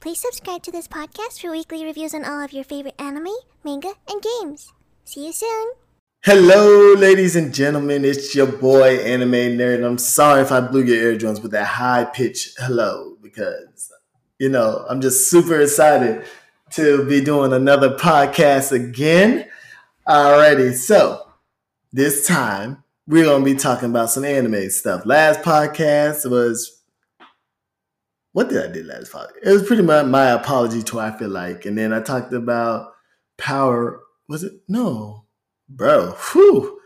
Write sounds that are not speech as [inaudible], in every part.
Please subscribe to this podcast for weekly reviews on all of your favorite anime, manga, and games. See you soon. Hello, ladies and gentlemen. It's your boy, Anime Nerd. I'm sorry if I blew your eardrums with that high pitch hello because, you know, I'm just super excited to be doing another podcast again. Alrighty, so this time we're gonna be talking about some anime stuff. Last podcast was what did I do last podcast? It was pretty much my apology to I feel like, and then I talked about power. Was it no, bro? Whew,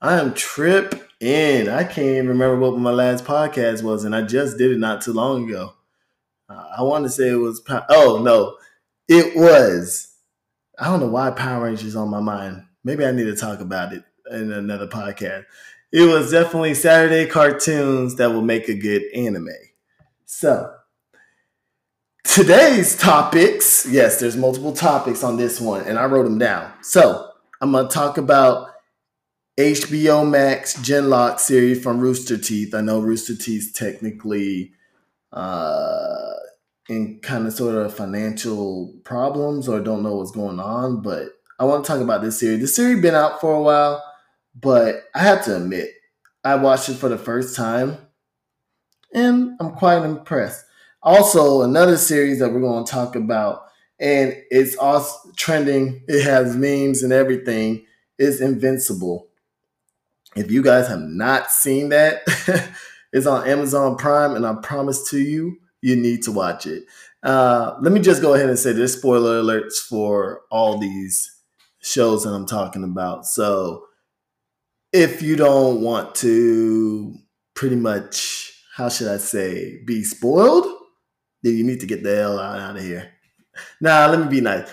I am trip in. I can't even remember what my last podcast was, and I just did it not too long ago. Uh, I want to say it was. Oh no, it was. I don't know why Power Rangers is on my mind. Maybe I need to talk about it in another podcast. It was definitely Saturday cartoons that will make a good anime. So, today's topics yes, there's multiple topics on this one, and I wrote them down. So, I'm to talk about HBO Max Genlock series from Rooster Teeth. I know Rooster Teeth technically uh, in kind of sort of financial problems or don't know what's going on, but I want to talk about this series. The series been out for a while, but I have to admit, I watched it for the first time, and I'm quite impressed. Also, another series that we're going to talk about, and it's also trending. It has memes and everything. Is Invincible. If you guys have not seen that, [laughs] it's on Amazon Prime, and I promise to you, you need to watch it. Uh, let me just go ahead and say there's spoiler alerts for all these shows that I'm talking about. So if you don't want to pretty much, how should I say, be spoiled, then you need to get the hell out of here. Now, let me be nice.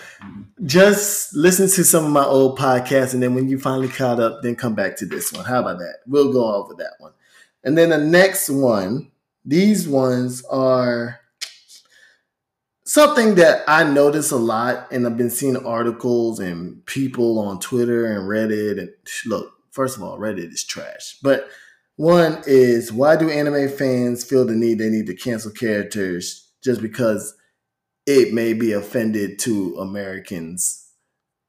Just listen to some of my old podcasts, and then when you finally caught up, then come back to this one. How about that? We'll go over that one. And then the next one, these ones are something that I notice a lot, and I've been seeing articles and people on Twitter and Reddit. And look, first of all, Reddit is trash. But one is why do anime fans feel the need they need to cancel characters just because it may be offended to Americans,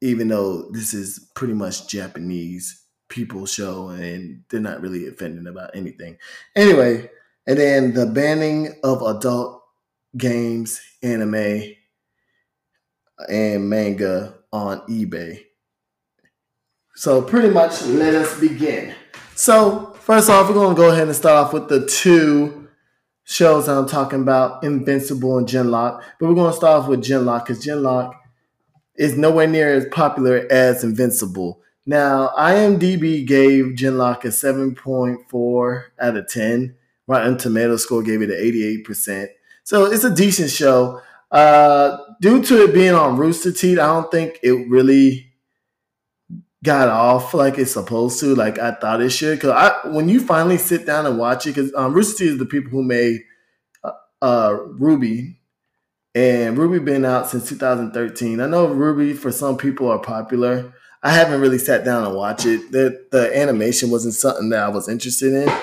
even though this is pretty much Japanese people show and they're not really offended about anything. Anyway, and then the banning of adult games, anime, and manga on eBay. So, pretty much, let us begin. So, first off, we're to go ahead and start off with the two shows that I'm talking about Invincible and Genlock. But we're going to start off with Genlock because Genlock is nowhere near as popular as Invincible. Now, IMDb gave Genlock a 7.4 out of 10. Rotten Tomato score gave it an 88%. So it's a decent show. Uh, due to it being on Rooster Teeth, I don't think it really got off like it's supposed to, like I thought it should. Because I, when you finally sit down and watch it, because um, Rooster Teeth is the people who made uh, uh, RWBY, and RWBY been out since 2013. I know RWBY for some people are popular. I haven't really sat down and watched it. The the animation wasn't something that I was interested in.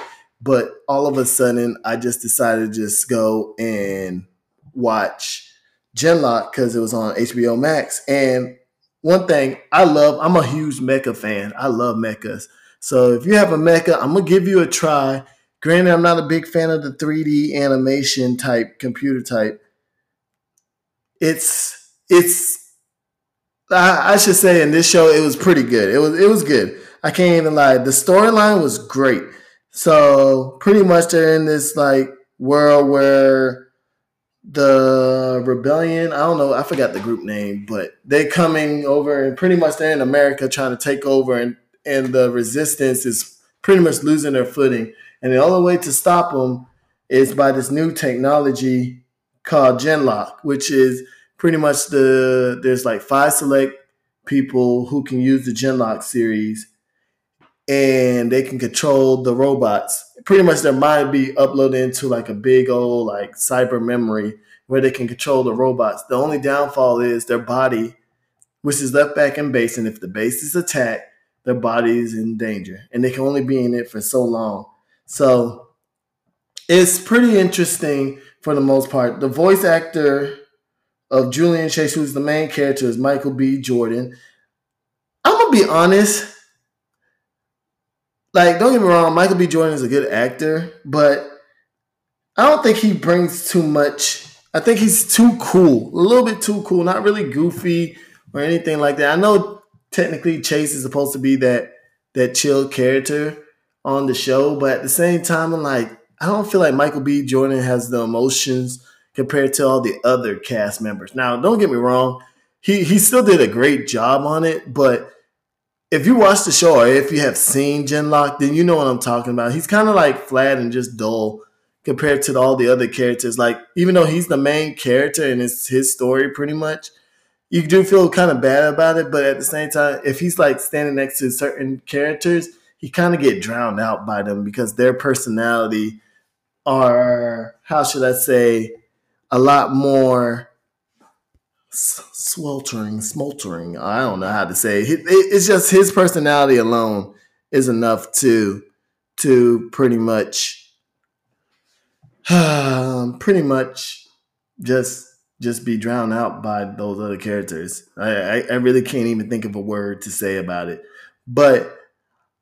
But all of a sudden, I just decided to just go and watch Genlock because it was on HBO Max. And one thing I love, I'm a huge mecha fan. I love mechas. So if you have a mecha, I'm gonna give you a try. Granted, I'm not a big fan of the 3D animation type, computer type. It's it's I, I should say in this show it was pretty good. It was it was good. I can't even lie. The storyline was great. So pretty much they're in this like world where the rebellion, I don't know, I forgot the group name, but they're coming over and pretty much they're in America trying to take over and and the resistance is pretty much losing their footing. And the only way to stop them is by this new technology called Genlock, which is pretty much the there's like five select people who can use the Genlock series and they can control the robots. Pretty much their mind be uploaded into like a big old like cyber memory where they can control the robots. The only downfall is their body, which is left back in base, and if the base is attacked, their body is in danger, and they can only be in it for so long. So it's pretty interesting for the most part. The voice actor of Julian Chase, who's the main character, is Michael B. Jordan. I'm gonna be honest. Like, don't get me wrong, Michael B. Jordan is a good actor, but I don't think he brings too much. I think he's too cool, a little bit too cool, not really goofy or anything like that. I know technically Chase is supposed to be that that chill character on the show, but at the same time, I'm like, I don't feel like Michael B. Jordan has the emotions compared to all the other cast members. Now, don't get me wrong, he he still did a great job on it, but if you watch the show or if you have seen Genlock, then you know what I'm talking about. He's kind of like flat and just dull compared to all the other characters. Like even though he's the main character and it's his story pretty much, you do feel kind of bad about it. But at the same time, if he's like standing next to certain characters, he kind of get drowned out by them because their personality are how should I say a lot more sweltering, smoldering. I don't know how to say it. It's just his personality alone is enough to to pretty much [sighs] um, pretty much just just be drowned out by those other characters. I, I, I really can't even think of a word to say about it. But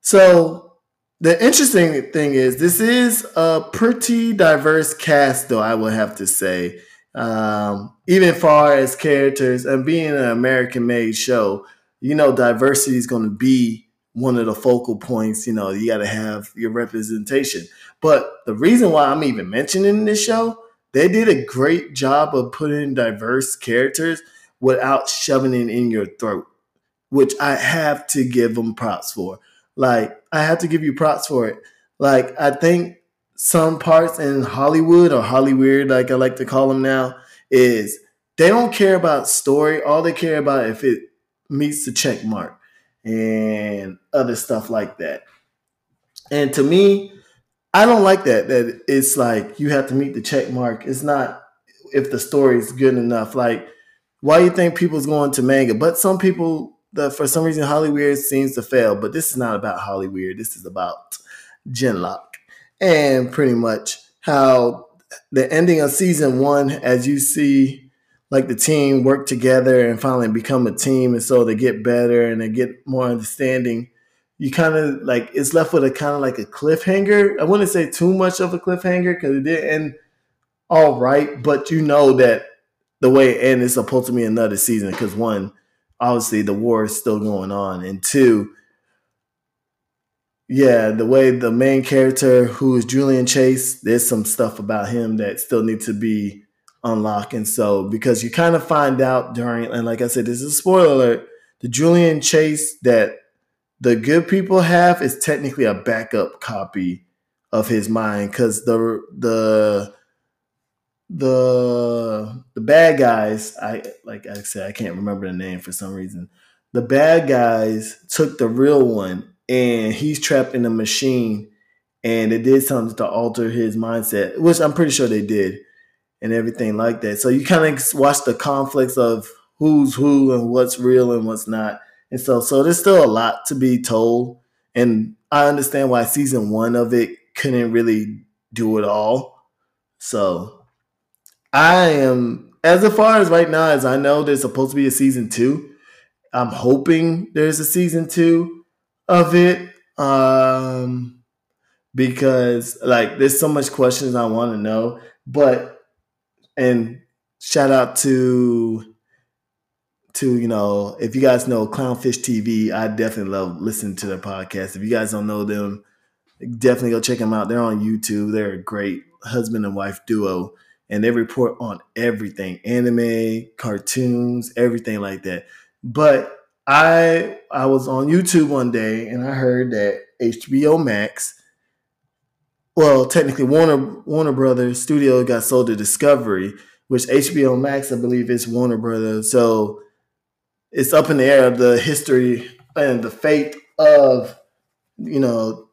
so the interesting thing is this is a pretty diverse cast, though I would have to say. Um, even far as characters and being an American made show, you know, diversity is going to be one of the focal points. You know, you got to have your representation. But the reason why I'm even mentioning this show, they did a great job of putting diverse characters without shoving it in your throat, which I have to give them props for. Like, I have to give you props for it. Like, I think some parts in Hollywood or Hollyweird, like I like to call them now, is they don't care about story. All they care about if it meets the check mark and other stuff like that. And to me, I don't like that. That it's like you have to meet the check mark. It's not if the story is good enough. Like, why you think people's going to manga? But some people, the for some reason, Hollywood seems to fail. But this is not about Hollywood. This is about Genlock and pretty much how the ending of season one, as you see, like the team work together and finally become a team, and so they get better and they get more understanding. You kind of like it's left with a kind of like a cliffhanger. I wouldn't say too much of a cliffhanger because it did end all right, but you know that the way it ends is supposed to be another season because one, obviously the war is still going on, and two, yeah, the way the main character, who is Julian Chase, there's some stuff about him that still needs to be unlocked. And so, because you kind of find out during, and like I said, this is a spoiler alert, the Julian Chase that the good people have is technically a backup copy of his mind because the the the the bad guys i like i said i can't remember the name for some reason the bad guys took the real one and he's trapped in a machine and it did something to alter his mindset, which I'm pretty sure they did, and everything like that. So you kind of watch the conflicts of who's who and what's real and what's not. And so, so there's still a lot to be told, and I understand why season one of it couldn't really do it all. So I am, as far as right now as I know, there's supposed to be a season two. I'm hoping there's a season two of it um because like there's so much questions I want to know but and shout out to to you know if you guys know clownfish tv i definitely love listening to their podcast. If you guys don't know them definitely go check them out. They're on youtube. They're a great husband and wife duo and they report on everything anime cartoons everything like that. But I I was on YouTube one day and I heard that HBO Max, well, technically Warner Warner Brothers Studio got sold to Discovery, which HBO Max I believe is Warner Brothers. So it's up in the air of the history and the fate of you know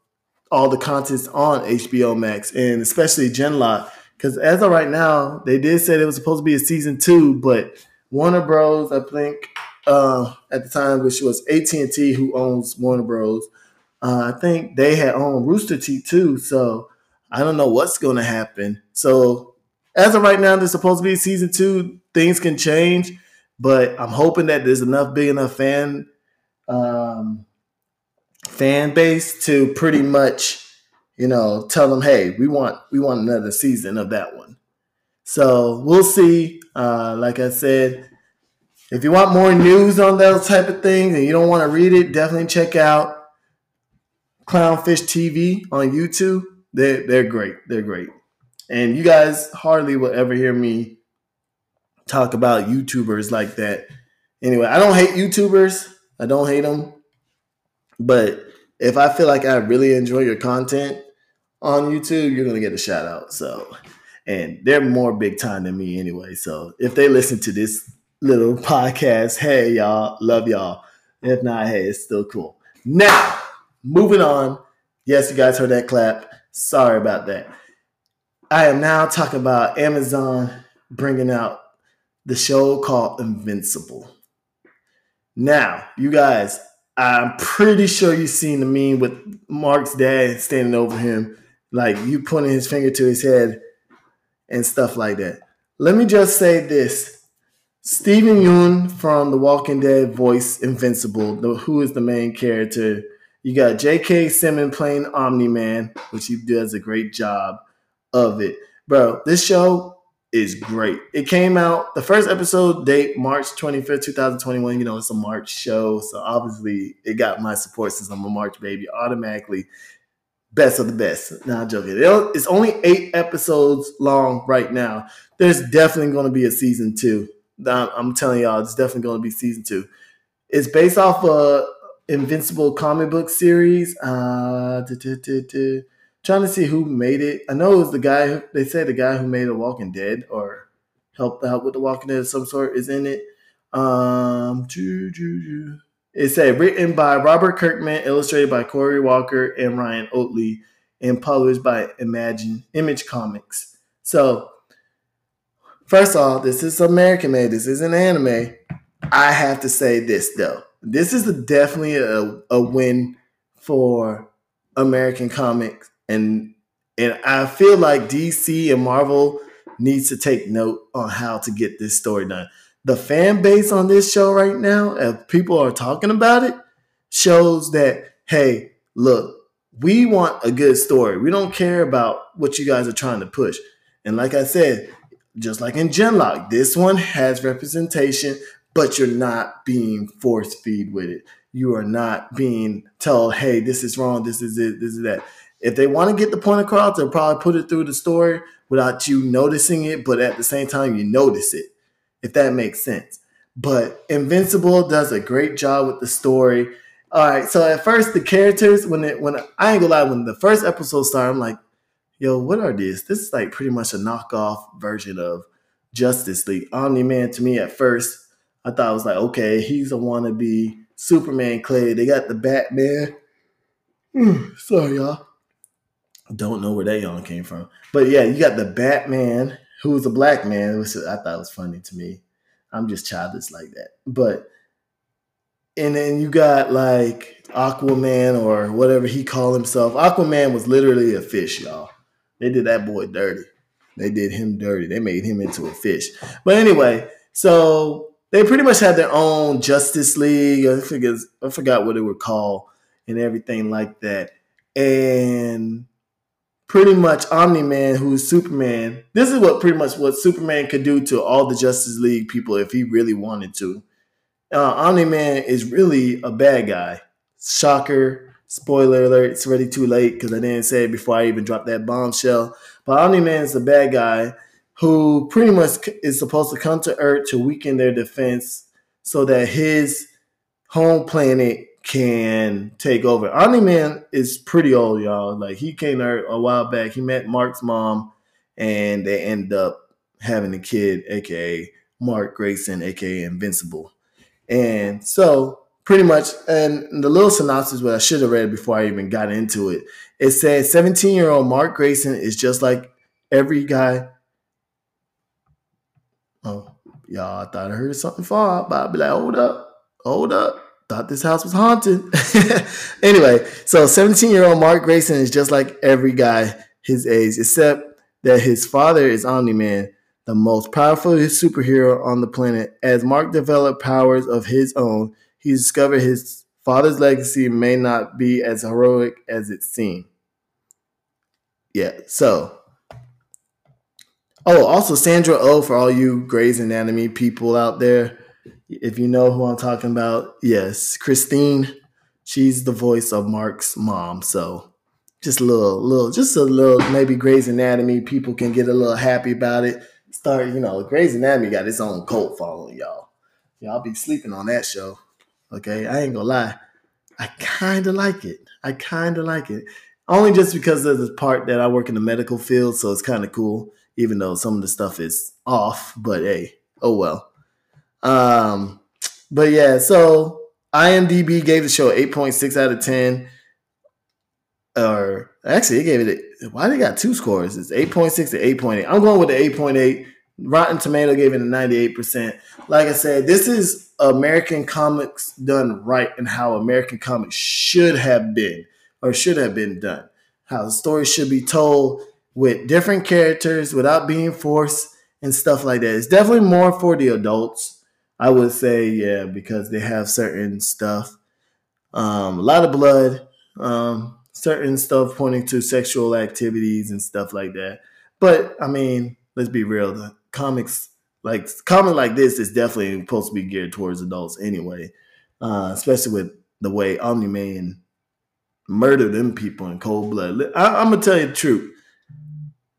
all the contents on HBO Max and especially Genlock because as of right now they did say it was supposed to be a season two, but Warner Bros. I think uh, at the time, which was AT and T, who owns Warner Bros. Uh, I think they had owned Rooster Teeth too. So I don't know what's going to happen. So as of right now, there's supposed to be season two. things can change, but I'm hoping that there's enough big enough fan um, fan base to pretty much, you know, tell them, hey, we want we want another season of that one. So we'll see. Uh, like I said, if you want more news on those type of things and you don't want to read it, definitely check out Clownfish TV on YouTube. They're they're great. They're great. And you guys hardly will ever hear me talk about YouTubers like that. Anyway, I don't hate YouTubers. I don't hate them. But if I feel like I really enjoy your content on YouTube, you're gonna get a shout out. So, and they're more big time than me anyway. So if they listen to this little podcast, hey y'all, love y'all. If not, hey, it's still cool. Now, moving on. Yes, you guys heard that clap. Sorry about that. I am now talking about Amazon bringing out the show called Invincible. Now, you guys, I'm pretty sure you've seen the meme with Mark's dad standing over him, like you pointing his finger to his head and stuff like that. Let me just say this. Steven Yeun from The Walking Dead voice Invincible, the, who is the main character. You got J.K. Simmons playing Omni Man, which he does a great job of it. Bro, this show is great. It came out the first episode date March 25th, 2021. You know, it's a March show, so obviously it got my support since I'm a March baby. Automatically, best of the best. Not joking. It's only eight episodes long right now. There's definitely going to be a season two. I'm telling y'all, it's definitely going to be season two. It's based off a Invincible comic book series. Uh, trying to see who made it. I know it was the guy. Who, they say the guy who made The Walking Dead or helped out with The Walking Dead of some sort is in it. Um, it said written by Robert Kirkman, illustrated by Cory Walker and Ryan Ottley, and published by Imagine Image Comics. So, first off, this is American made. This isn't anime. I have to say this though. This is a, definitely a, a win for American comics and and I feel like DC and Marvel needs to take note on how to get this story done. The fan base on this show right now, if people are talking about it, shows that hey, look, we want a good story. We don't care about what you guys are trying to push. And like I said, just like in Genlock, this one has representation, but you're not being force feed with it. You are not being told, hey, this is wrong, this is it, this is that if they want to get the point across, they'll probably put it through the story without you noticing it, but at the same time, you notice it, if that makes sense. But Invincible does a great job with the story. All right, so at first the characters, when it when I ain't gonna lie, when the first episode started, I'm like, yo, what are these? This is like pretty much a knockoff version of Justice League. Omni Man to me at first, I thought it was like, okay, he's a wannabe Superman clay. They got the Batman. Hmm, sorry, y'all. Don't know where that yawn came from. But yeah, you got the Batman, who's a black man, which I thought was funny to me. I'm just childish like that. But and then you got like Aquaman or whatever he called himself. Aquaman was literally a fish, y'all. They did that boy dirty. They did him dirty. They made him into a fish. But anyway, so they pretty much had their own Justice League. I I forgot what it were called and everything like that. And pretty much Omni Man, who's Superman. This is what pretty much what Superman could do to all the Justice League people if he really wanted to. Uh, Omni Man is really a bad guy. Shocker. Spoiler alert, it's already too late because I didn't say it before I even dropped that bombshell. But Omni Man is a bad guy who pretty much is supposed to come to Earth to weaken their defense so that his home planet can take over. Omni Man is pretty old, y'all. Like he came there a while back. He met Mark's mom, and they end up having a kid, aka Mark Grayson, aka Invincible. And so pretty much, and the little synopsis what I should have read before I even got into it. It said 17 year old Mark Grayson is just like every guy. Oh, y'all, I thought I heard something fall, but I'd be like, hold up, hold up thought this house was haunted. [laughs] anyway, so 17 year old Mark Grayson is just like every guy his age, except that his father is Omni Man, the most powerful superhero on the planet. As Mark developed powers of his own, he discovered his father's legacy may not be as heroic as it seemed. Yeah, so. Oh, also Sandra O oh, for all you Grey's Anatomy people out there. If you know who I'm talking about, yes, Christine. She's the voice of Mark's mom. So just a little, little, just a little, maybe Grey's Anatomy people can get a little happy about it. Start, you know, Grey's Anatomy got its own cult following, y'all. Y'all be sleeping on that show. Okay, I ain't gonna lie. I kind of like it. I kind of like it. Only just because of the part that I work in the medical field, so it's kind of cool, even though some of the stuff is off. But hey, oh well. Um, but yeah, so IMDb gave the show 8.6 out of 10. Or actually, it gave it. A, why they got two scores? It's 8.6 to 8.8. I'm going with the 8.8. Rotten Tomato gave it a 98%. Like I said, this is American comics done right and how American comics should have been or should have been done. How the story should be told with different characters without being forced and stuff like that. It's definitely more for the adults. I would say, yeah, because they have certain stuff. Um, a lot of blood, um, certain stuff pointing to sexual activities and stuff like that. But I mean, let's be real. The comics, like comic like this, is definitely supposed to be geared towards adults anyway. Uh, especially with the way Omni Man murdered them people in cold blood. I, I'm gonna tell you the truth.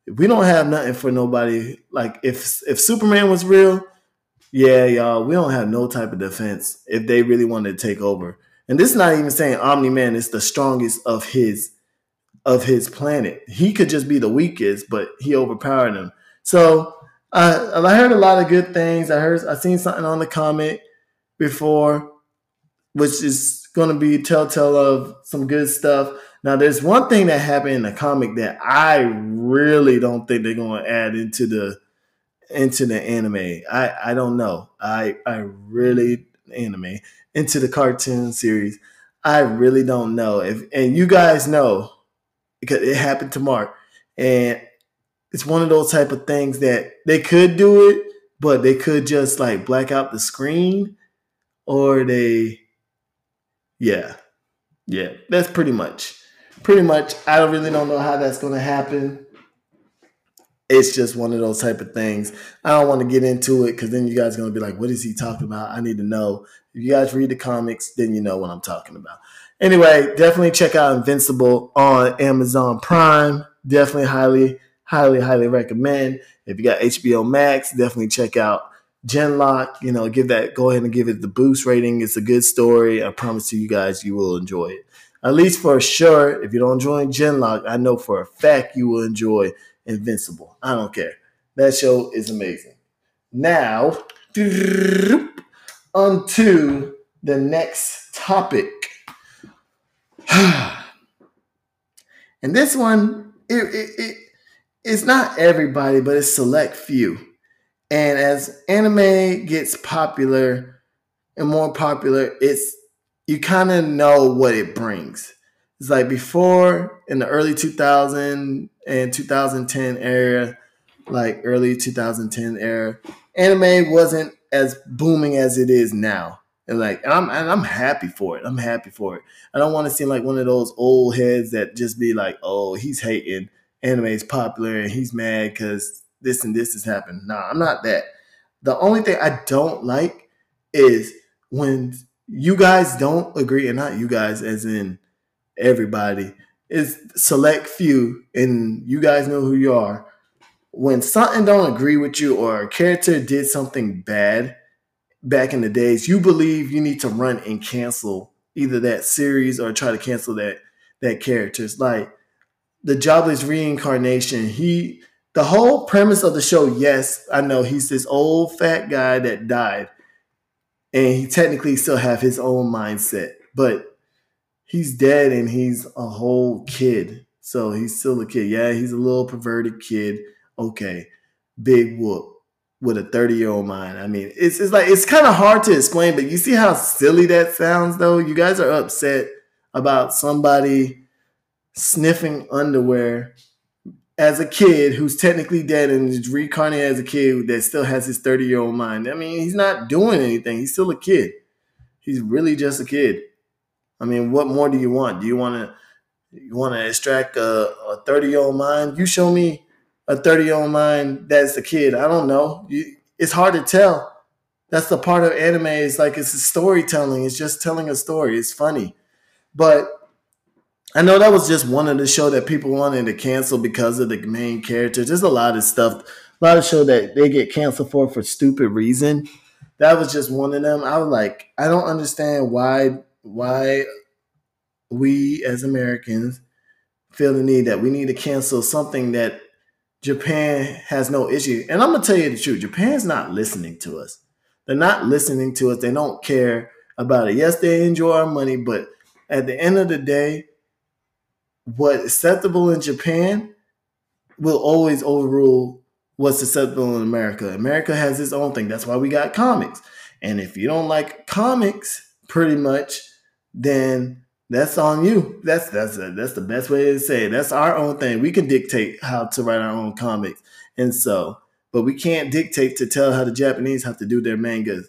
We don't have nothing for nobody. Like if if Superman was real, yeah, y'all, we don't have no type of defense if they really wanted to take over. And this is not even saying Omni Man is the strongest of his of his planet. He could just be the weakest, but he overpowered him. So uh, I heard a lot of good things. I heard I seen something on the comment before, which is going to be telltale of some good stuff. Now, there's one thing that happened in the comic that I really don't think they're going to add into the into the anime. I I don't know. I I really anime into the cartoon series. I really don't know if and you guys know because it happened to Mark and it's one of those type of things that they could do it, but they could just like black out the screen or they yeah. Yeah, that's pretty much pretty much I don't really don't know how that's going to happen it's just one of those type of things. I don't want to get into it because then you guys are going to be like, what is he talking about? I need to know. If you guys read the comics, then you know what I'm talking about. Anyway, definitely check out Invincible on Amazon Prime. Definitely highly, highly, highly recommend. If you got HBO Max, definitely check out Genlock. You know, give that, go ahead and give it the boost rating. It's a good story. I promise you, you guys, you will enjoy it. At least for sure, if you don't enjoy Genlock, I know for a fact you will enjoy Invincible. I don't care. That show is amazing. Now, [sniffs] onto the next topic. [sighs] and this one, it, it, it, it's not everybody, but it's select few. And as anime gets popular and more popular, it's you kind of know what it brings. It's like before in the early 2000 and 2010 era, like early 2010 era, anime wasn't as booming as it is now. And like and I'm and I'm happy for it. I'm happy for it. I don't want to seem like one of those old heads that just be like, "Oh, he's hating anime is popular and he's mad because this and this has happened." Nah, I'm not that. The only thing I don't like is when you guys don't agree, and not you guys, as in everybody. is select few, and you guys know who you are. When something don't agree with you or a character did something bad back in the days, you believe you need to run and cancel either that series or try to cancel that that characters. Like the jobless reincarnation. He the whole premise of the show, yes, I know he's this old fat guy that died. And he technically still have his own mindset. But he's dead and he's a whole kid. So he's still a kid. Yeah, he's a little perverted kid. Okay. Big whoop with a 30 year old mind. I mean, it's, it's like, it's kind of hard to explain, but you see how silly that sounds though? You guys are upset about somebody sniffing underwear as a kid who's technically dead and is reincarnated as a kid that still has his 30 year old mind. I mean, he's not doing anything. He's still a kid. He's really just a kid. I mean, what more do you want? Do you want to you want to extract a 30 year old mind? You show me a 30 year old mind that's a kid. I don't know. You, it's hard to tell. That's the part of anime. It's like it's storytelling. It's just telling a story. It's funny, but I know that was just one of the show that people wanted to cancel because of the main character. There's a lot of stuff, a lot of show that they get canceled for for stupid reason. That was just one of them. I was like, I don't understand why why we as Americans feel the need that we need to cancel something that Japan has no issue. And I'm gonna tell you the truth, Japan's not listening to us. They're not listening to us. They don't care about it. Yes, they enjoy our money, but at the end of the day, what's acceptable in Japan will always overrule what's acceptable in America. America has its own thing. That's why we got comics. And if you don't like comics, pretty much, then that's on you. That's that's that's the best way to say it. That's our own thing. We can dictate how to write our own comics, and so, but we can't dictate to tell how the Japanese have to do their mangas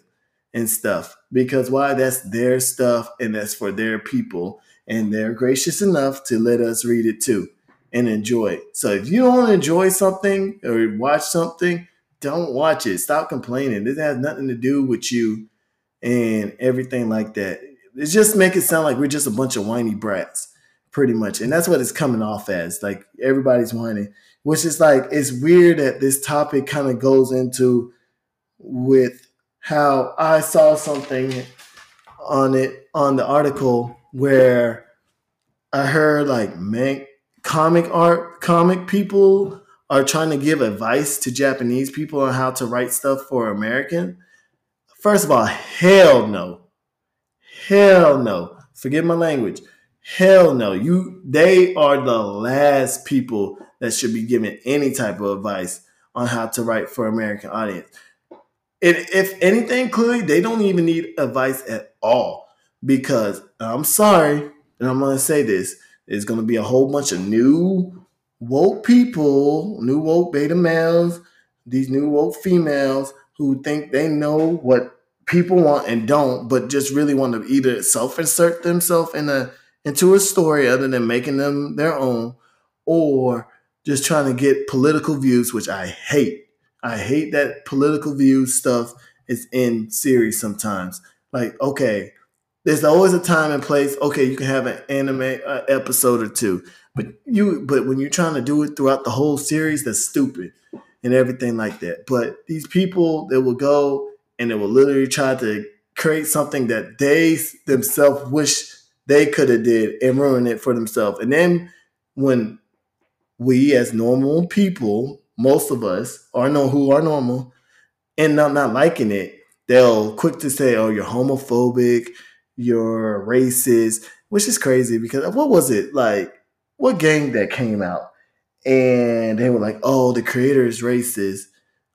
and stuff because why? That's their stuff, and that's for their people and they're gracious enough to let us read it too and enjoy it. So if you don't enjoy something or watch something, don't watch it. Stop complaining. This has nothing to do with you and everything like that. It just make it sound like we're just a bunch of whiny brats, pretty much. And that's what it's coming off as. Like everybody's whining, which is like it's weird that this topic kind of goes into with how I saw something on it on the article where I heard like man, comic art, comic people are trying to give advice to Japanese people on how to write stuff for American. First of all, hell no. Hell no. Forget my language. Hell no. You they are the last people that should be given any type of advice on how to write for American audience. And if anything, clearly they don't even need advice at all because I'm sorry, and I'm gonna say this: there's gonna be a whole bunch of new woke people, new woke beta males, these new woke females who think they know what people want and don't, but just really want to either self-insert themselves in a into a story other than making them their own, or just trying to get political views, which I hate. I hate that political views stuff is in series sometimes. Like, okay, there's always a time and place. Okay, you can have an anime uh, episode or two, but you but when you're trying to do it throughout the whole series, that's stupid and everything like that. But these people that will go and they will literally try to create something that they themselves wish they could have did and ruin it for themselves. And then when we as normal people, most of us are know who are normal, end up not liking it, they'll quick to say, "Oh, you're homophobic." You're racist, which is crazy because what was it like? What game that came out and they were like, "Oh, the creator is racist.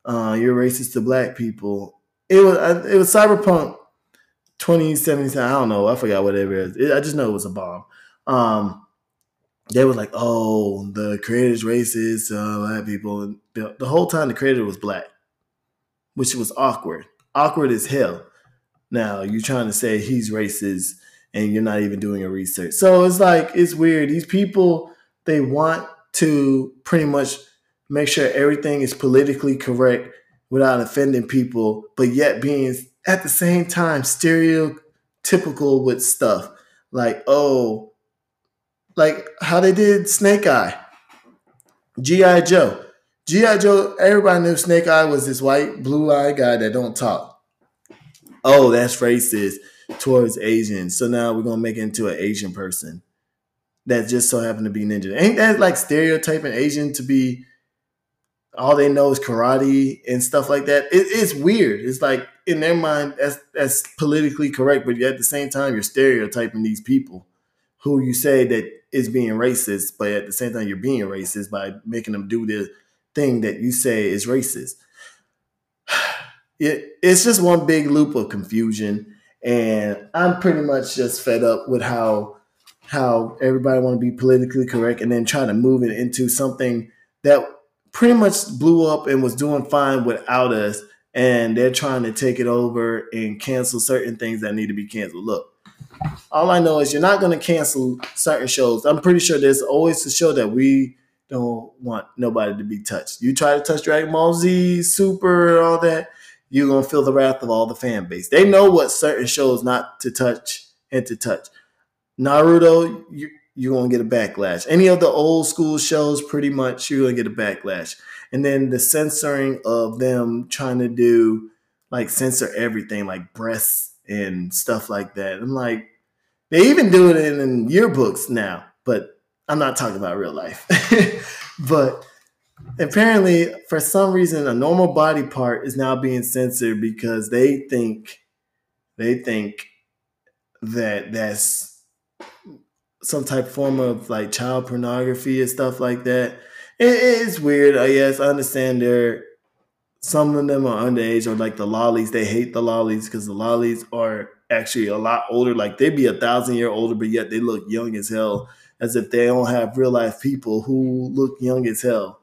Uh, you're racist to black people." It was uh, it was Cyberpunk 2077. I don't know. I forgot whatever it is. I just know it was a bomb. Um, they were like, "Oh, the creator is racist, uh, black people." And the whole time, the creator was black, which was awkward, awkward as hell. Now you're trying to say he's racist and you're not even doing your research. So it's like it's weird. These people they want to pretty much make sure everything is politically correct without offending people, but yet being at the same time stereotypical with stuff. Like, oh, like how they did Snake Eye. G.I. Joe. G.I. Joe, everybody knew Snake Eye was this white, blue eyed guy that don't talk oh, that's racist towards Asians. So now we're gonna make it into an Asian person that just so happened to be ninja. Ain't that like stereotyping Asian to be all they know is karate and stuff like that? It, it's weird. It's like in their mind that's that's politically correct, but at the same time you're stereotyping these people who you say that is being racist, but at the same time you're being racist by making them do the thing that you say is racist it, it's just one big loop of confusion, and I'm pretty much just fed up with how how everybody want to be politically correct and then try to move it into something that pretty much blew up and was doing fine without us and they're trying to take it over and cancel certain things that need to be canceled. Look, all I know is you're not going to cancel certain shows. I'm pretty sure there's always a show that we don't want nobody to be touched. You try to touch Dragon Ball Z, Super, all that, you're to feel the wrath of all the fan base. They know what certain shows not to touch and to touch. Naruto, you, you're to get a backlash. Any of the old school shows, pretty much, you're to get a backlash and then the censoring of them trying to do like censor everything like breasts and stuff like that i'm like they even do it in, in yearbooks now but i'm not talking about real life [laughs] but apparently for some reason a normal body part is now being censored because they think they think that that's some type form of like child pornography and stuff like that it's weird. I guess I understand there. Some of them are underage, or like the lollies. They hate the lollies because the lollies are actually a lot older. Like they'd be a thousand year older, but yet they look young as hell, as if they don't have real life people who look young as hell.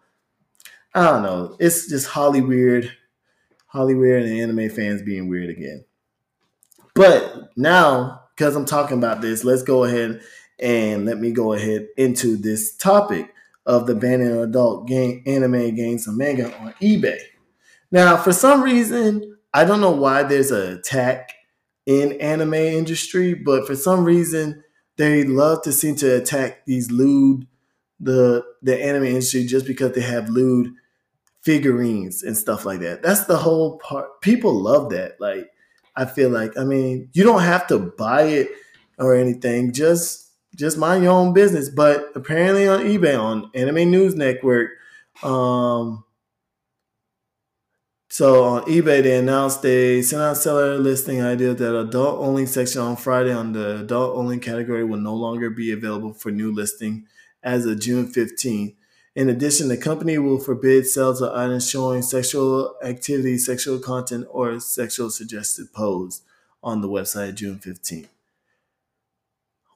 I don't know. It's just Holly weird, Holly weird, and anime fans being weird again. But now, because I'm talking about this, let's go ahead and let me go ahead into this topic of the banning of adult game, anime games and manga on eBay. Now, for some reason, I don't know why there's an attack in anime industry, but for some reason, they love to seem to attack these lewd the the anime industry just because they have lewd figurines and stuff like that. That's the whole part. People love that. Like I feel like I mean, you don't have to buy it or anything. Just just mind your own business. But apparently on eBay, on Anime News Network, um, so on eBay, they announced they sent out seller listing idea that adult only section on Friday on the adult only category will no longer be available for new listing as of June 15th. In addition, the company will forbid sales of items showing sexual activity, sexual content, or sexual suggested pose on the website June 15th.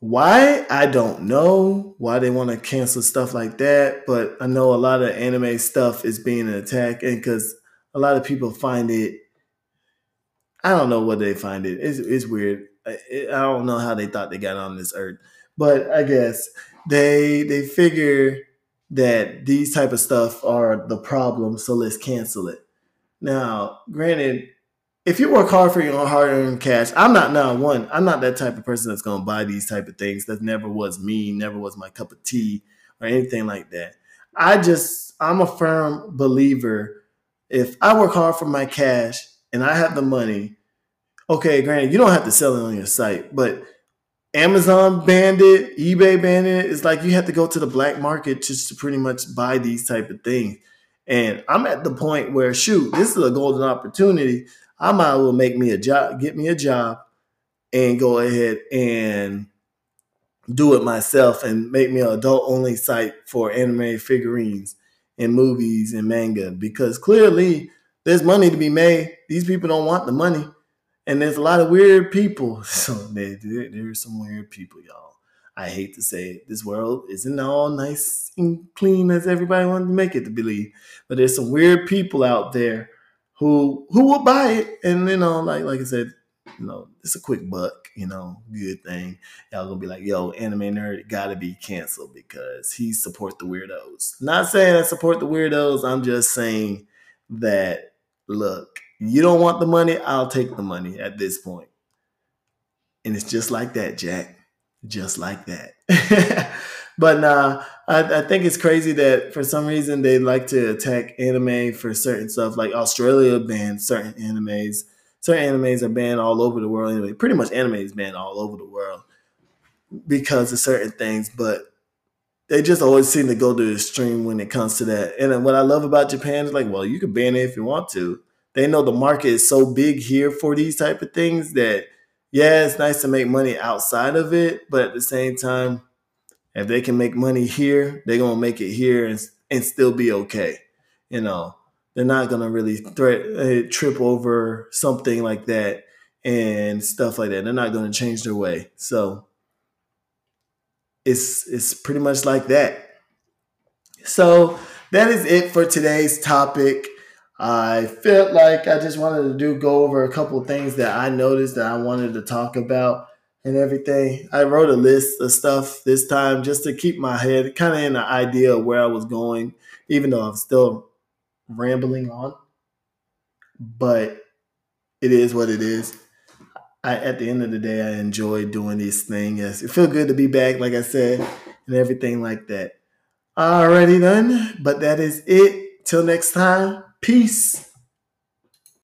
Why? I don't know why they want to cancel stuff like that, but I know a lot of anime stuff is being attacked, and because a lot of people find it, I don't know what they find it. It's, it's weird. I, I don't know how they thought they got on this earth, but I guess they they figure that these type of stuff are the problem, so let's cancel it. Now, granted, if you work hard for your own hard earned cash, I'm not now one. I'm not that type of person that's gonna buy these type of things. That never was me, never was my cup of tea or anything like that. I just I'm a firm believer. If I work hard for my cash and I have the money, okay, granted, you don't have to sell it on your site, but Amazon banned it, eBay banned it. It's like you have to go to the black market just to pretty much buy these type of things. And I'm at the point where shoot, this is a golden opportunity I might as well make me a job, get me a job, and go ahead and do it myself and make me an adult only site for anime figurines and movies and manga because clearly there's money to be made. These people don't want the money. And there's a lot of weird people. [laughs] So there, there's some weird people, y'all. I hate to say it. This world isn't all nice and clean as everybody wants to make it to believe. But there's some weird people out there who who will buy it, and you know, like like I said, you know, it's a quick buck, you know, good thing. Y'all gonna be like, yo, anime nerd gotta be canceled because he support the weirdos. Not saying I support the weirdos. I'm just saying that look, you don't want the money, I'll take the money at this point. And it's just like that, Jack. Just like that. [laughs] But nah, I, I think it's crazy that for some reason they like to attack anime for certain stuff. Like Australia banned certain animes. Certain animes are banned all over the world anyway. Pretty much anime is banned all over the world because of certain things. But they just always seem to go to the extreme when it comes to that. And what I love about Japan is like, well, you can ban it if you want to. They know the market is so big here for these type of things that yeah, it's nice to make money outside of it, but at the same time, if they can make money here, they're gonna make it here and and still be okay. You know, they're not gonna really threat uh, trip over something like that and stuff like that. They're not gonna change their way. So it's it's pretty much like that. So that is it for today's topic. I felt like I just wanted to do go over a couple things that I noticed that I wanted to talk about and everything. I wrote a list of stuff this time just to keep my head kind of in the idea of where I was going, even though I'm still rambling on. But it is what it is. I, at the end of the day, I enjoy doing these things. It feels good to be back, like I said, and everything like that. Alrighty then, but that is it. Till next time, peace.